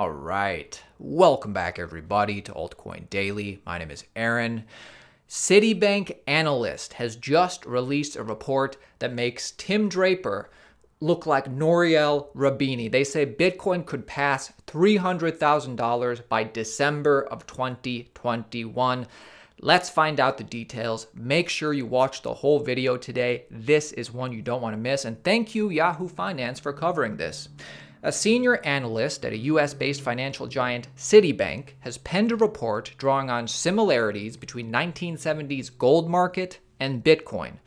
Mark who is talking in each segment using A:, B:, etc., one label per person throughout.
A: All right. Welcome back, everybody, to Altcoin Daily. My name is Aaron. Citibank analyst has just released a report that makes Tim Draper look like Nouriel Roubini. They say Bitcoin could pass $300,000 by December of 2021. Let's find out the details. Make sure you watch the whole video today. This is one you don't want to miss. And thank you, Yahoo Finance, for covering this. A senior analyst at a US based financial giant, Citibank, has penned a report drawing on similarities between 1970s gold market and Bitcoin.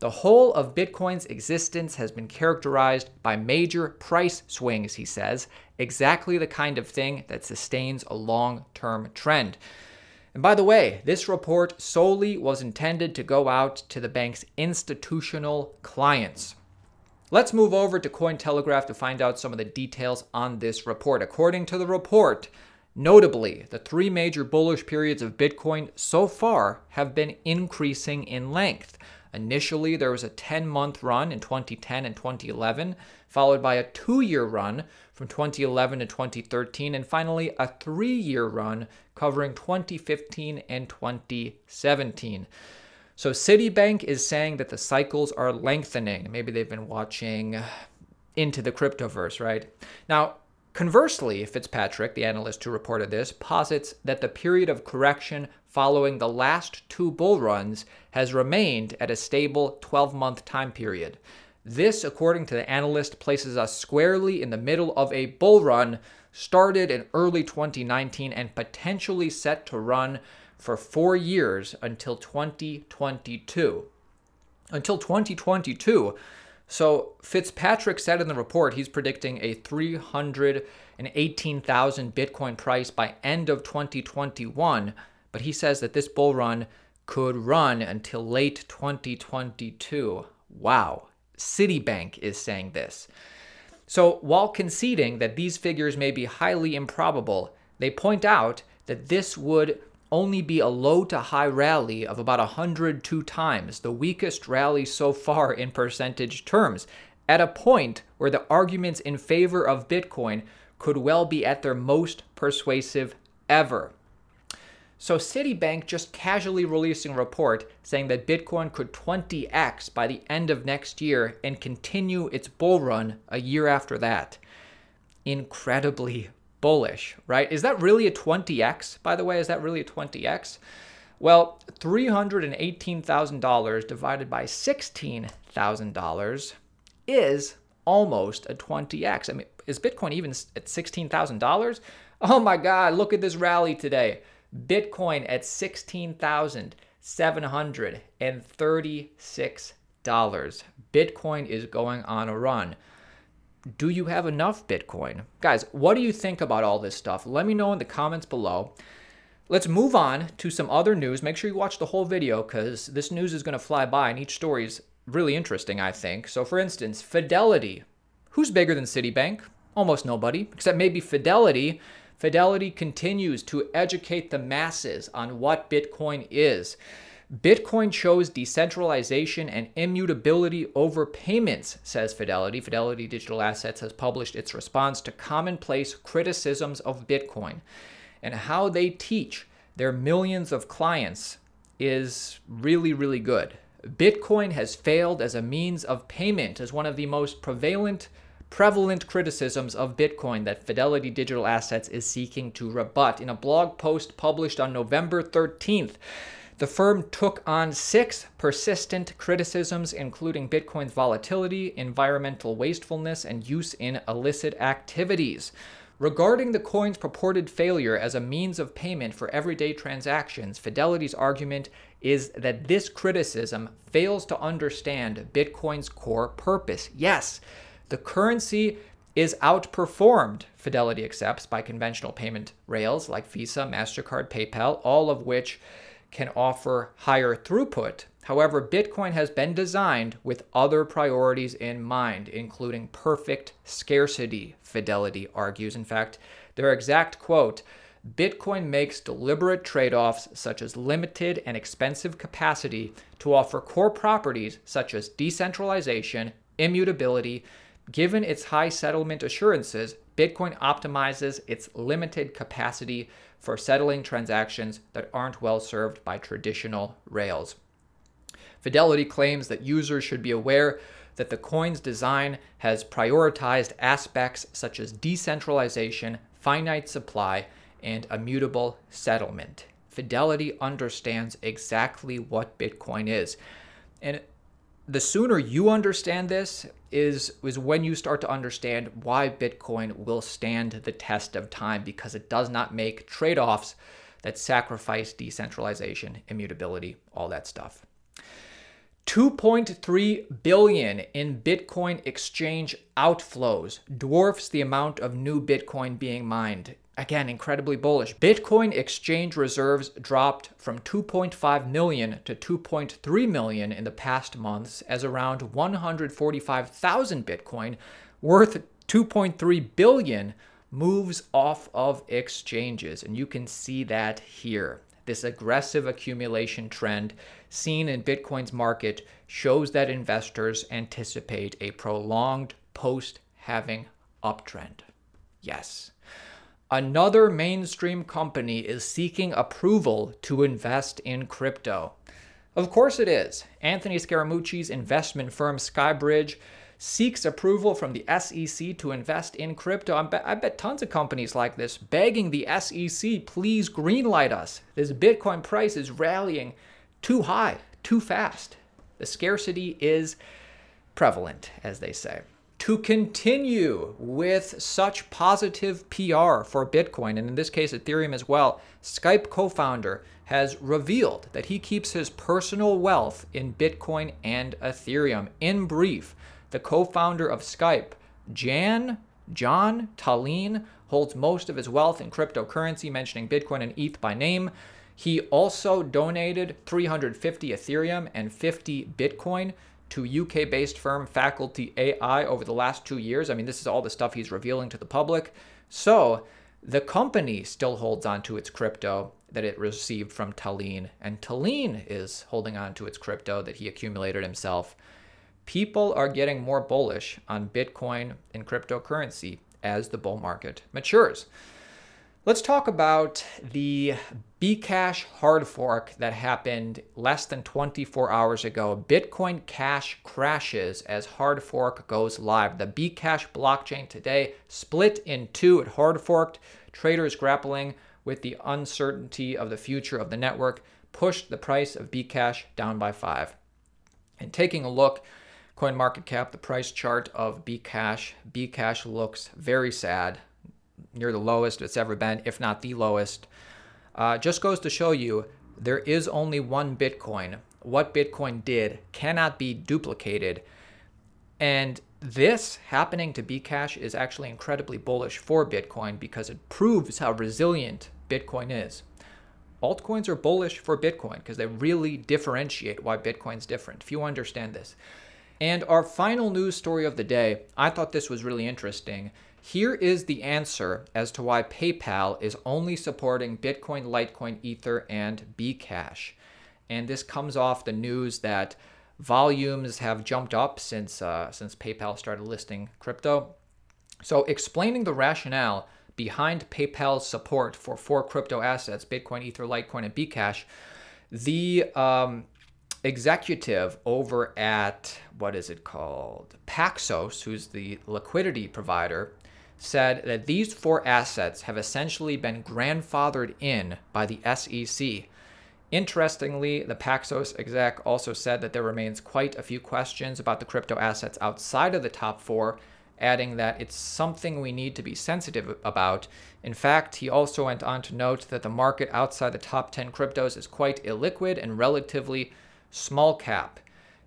A: The whole of Bitcoin's existence has been characterized by major price swings, he says, exactly the kind of thing that sustains a long term trend. And by the way, this report solely was intended to go out to the bank's institutional clients. Let's move over to Cointelegraph to find out some of the details on this report. According to the report, notably, the three major bullish periods of Bitcoin so far have been increasing in length. Initially, there was a 10 month run in 2010 and 2011, followed by a two year run from 2011 to 2013, and finally a three year run covering 2015 and 2017. So Citibank is saying that the cycles are lengthening. Maybe they've been watching into the cryptoverse, right? Now, conversely, Fitzpatrick, the analyst who reported this, posits that the period of correction following the last two bull runs has remained at a stable 12 month time period. This, according to the analyst, places us squarely in the middle of a bull run started in early 2019 and potentially set to run for four years until 2022. Until 2022. So Fitzpatrick said in the report he's predicting a 318,000 Bitcoin price by end of 2021, but he says that this bull run could run until late 2022. Wow. Citibank is saying this. So while conceding that these figures may be highly improbable, they point out that this would only be a low to high rally of about 102 times, the weakest rally so far in percentage terms, at a point where the arguments in favor of Bitcoin could well be at their most persuasive ever. So Citibank just casually releasing a report saying that Bitcoin could 20x by the end of next year and continue its bull run a year after that. Incredibly bullish, right? Is that really a 20x, by the way? Is that really a 20x? Well, $318,000 divided by $16,000 is almost a 20x. I mean, is Bitcoin even at $16,000? Oh my God, look at this rally today. Bitcoin at $16,736. Bitcoin is going on a run do you have enough Bitcoin? Guys, what do you think about all this stuff? Let me know in the comments below. Let's move on to some other news. Make sure you watch the whole video because this news is going to fly by and each story is really interesting, I think. So, for instance, Fidelity. Who's bigger than Citibank? Almost nobody, except maybe Fidelity. Fidelity continues to educate the masses on what Bitcoin is. Bitcoin chose decentralization and immutability over payments, says Fidelity. Fidelity Digital Assets has published its response to commonplace criticisms of Bitcoin. And how they teach their millions of clients is really, really good. Bitcoin has failed as a means of payment as one of the most prevalent prevalent criticisms of Bitcoin that Fidelity Digital Assets is seeking to rebut. In a blog post published on November 13th, the firm took on six persistent criticisms, including Bitcoin's volatility, environmental wastefulness, and use in illicit activities. Regarding the coin's purported failure as a means of payment for everyday transactions, Fidelity's argument is that this criticism fails to understand Bitcoin's core purpose. Yes, the currency is outperformed, Fidelity accepts, by conventional payment rails like Visa, MasterCard, PayPal, all of which can offer higher throughput. However, Bitcoin has been designed with other priorities in mind, including perfect scarcity, Fidelity argues. In fact, their exact quote Bitcoin makes deliberate trade offs such as limited and expensive capacity to offer core properties such as decentralization, immutability. Given its high settlement assurances, Bitcoin optimizes its limited capacity for settling transactions that aren't well served by traditional rails. Fidelity claims that users should be aware that the coin's design has prioritized aspects such as decentralization, finite supply, and immutable settlement. Fidelity understands exactly what Bitcoin is. And the sooner you understand this is is when you start to understand why Bitcoin will stand the test of time because it does not make trade-offs that sacrifice decentralization, immutability, all that stuff. 2.3 billion in Bitcoin exchange outflows dwarfs the amount of new Bitcoin being mined. Again, incredibly bullish. Bitcoin exchange reserves dropped from 2.5 million to 2.3 million in the past months as around 145,000 Bitcoin worth 2.3 billion moves off of exchanges and you can see that here. This aggressive accumulation trend seen in Bitcoin's market shows that investors anticipate a prolonged post halving uptrend. Yes. Another mainstream company is seeking approval to invest in crypto. Of course it is. Anthony Scaramucci's investment firm Skybridge seeks approval from the SEC to invest in crypto. I bet, I bet tons of companies like this begging the SEC, please greenlight us. This Bitcoin price is rallying too high, too fast. The scarcity is prevalent, as they say. To continue with such positive PR for Bitcoin, and in this case Ethereum as well, Skype co founder has revealed that he keeps his personal wealth in Bitcoin and Ethereum. In brief, the co-founder of Skype, Jan John Tallinn, holds most of his wealth in cryptocurrency, mentioning Bitcoin and ETH by name. He also donated 350 Ethereum and 50 Bitcoin to UK based firm Faculty AI over the last two years. I mean, this is all the stuff he's revealing to the public. So the company still holds on to its crypto that it received from Tallinn, and Tallinn is holding on to its crypto that he accumulated himself people are getting more bullish on Bitcoin and cryptocurrency as the bull market matures. Let's talk about the Bcash hard fork that happened less than 24 hours ago. Bitcoin Cash crashes as hard fork goes live. The Bcash blockchain today split in two. It hard forked. Traders grappling with the uncertainty of the future of the network pushed the price of Bcash down by five. And taking a look CoinMarketCap, the price chart of Bcash. Bcash looks very sad, near the lowest it's ever been, if not the lowest. Uh, just goes to show you there is only one Bitcoin. What Bitcoin did cannot be duplicated. And this happening to Bcash is actually incredibly bullish for Bitcoin because it proves how resilient Bitcoin is. Altcoins are bullish for Bitcoin because they really differentiate why Bitcoin's different. If you understand this. And our final news story of the day, I thought this was really interesting. Here is the answer as to why PayPal is only supporting Bitcoin, Litecoin, Ether, and Bcash. And this comes off the news that volumes have jumped up since uh, since PayPal started listing crypto. So explaining the rationale behind PayPal's support for four crypto assets, Bitcoin, Ether, Litecoin, and Bcash, the um, executive over at what is it called? Paxos, who's the liquidity provider, said that these four assets have essentially been grandfathered in by the SEC. Interestingly, the Paxos exec also said that there remains quite a few questions about the crypto assets outside of the top four, adding that it's something we need to be sensitive about. In fact, he also went on to note that the market outside the top 10 cryptos is quite illiquid and relatively small cap.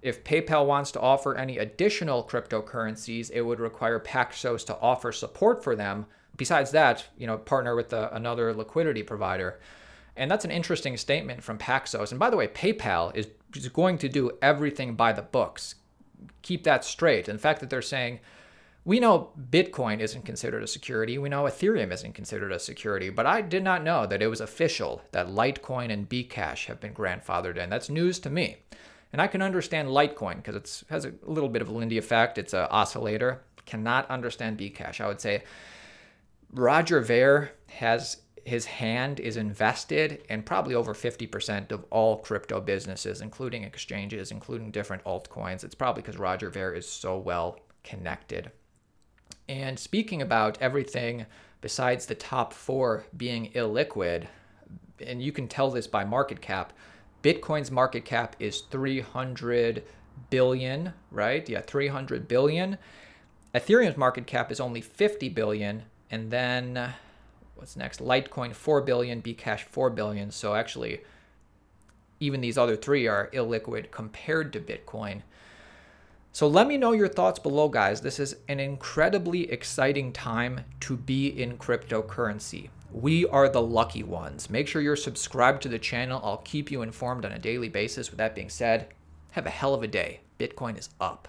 A: If PayPal wants to offer any additional cryptocurrencies, it would require Paxos to offer support for them. Besides that, you know, partner with the, another liquidity provider. And that's an interesting statement from Paxos. And by the way, PayPal is, is going to do everything by the books. Keep that straight. And the fact that they're saying, we know Bitcoin isn't considered a security. We know Ethereum isn't considered a security, but I did not know that it was official that Litecoin and Bcash have been grandfathered in. That's news to me. And I can understand Litecoin because it has a little bit of a Lindy effect. It's an oscillator. Cannot understand Bcash. I would say Roger Ver has his hand is invested in probably over 50% of all crypto businesses, including exchanges, including different altcoins. It's probably because Roger Ver is so well connected. And speaking about everything besides the top four being illiquid, and you can tell this by market cap, Bitcoin's market cap is 300 billion, right? Yeah, 300 billion. Ethereum's market cap is only 50 billion. And then uh, what's next? Litecoin 4 billion, Bcash 4 billion. So actually, even these other three are illiquid compared to Bitcoin. So let me know your thoughts below, guys. This is an incredibly exciting time to be in cryptocurrency. We are the lucky ones. Make sure you're subscribed to the channel. I'll keep you informed on a daily basis. With that being said, have a hell of a day. Bitcoin is up.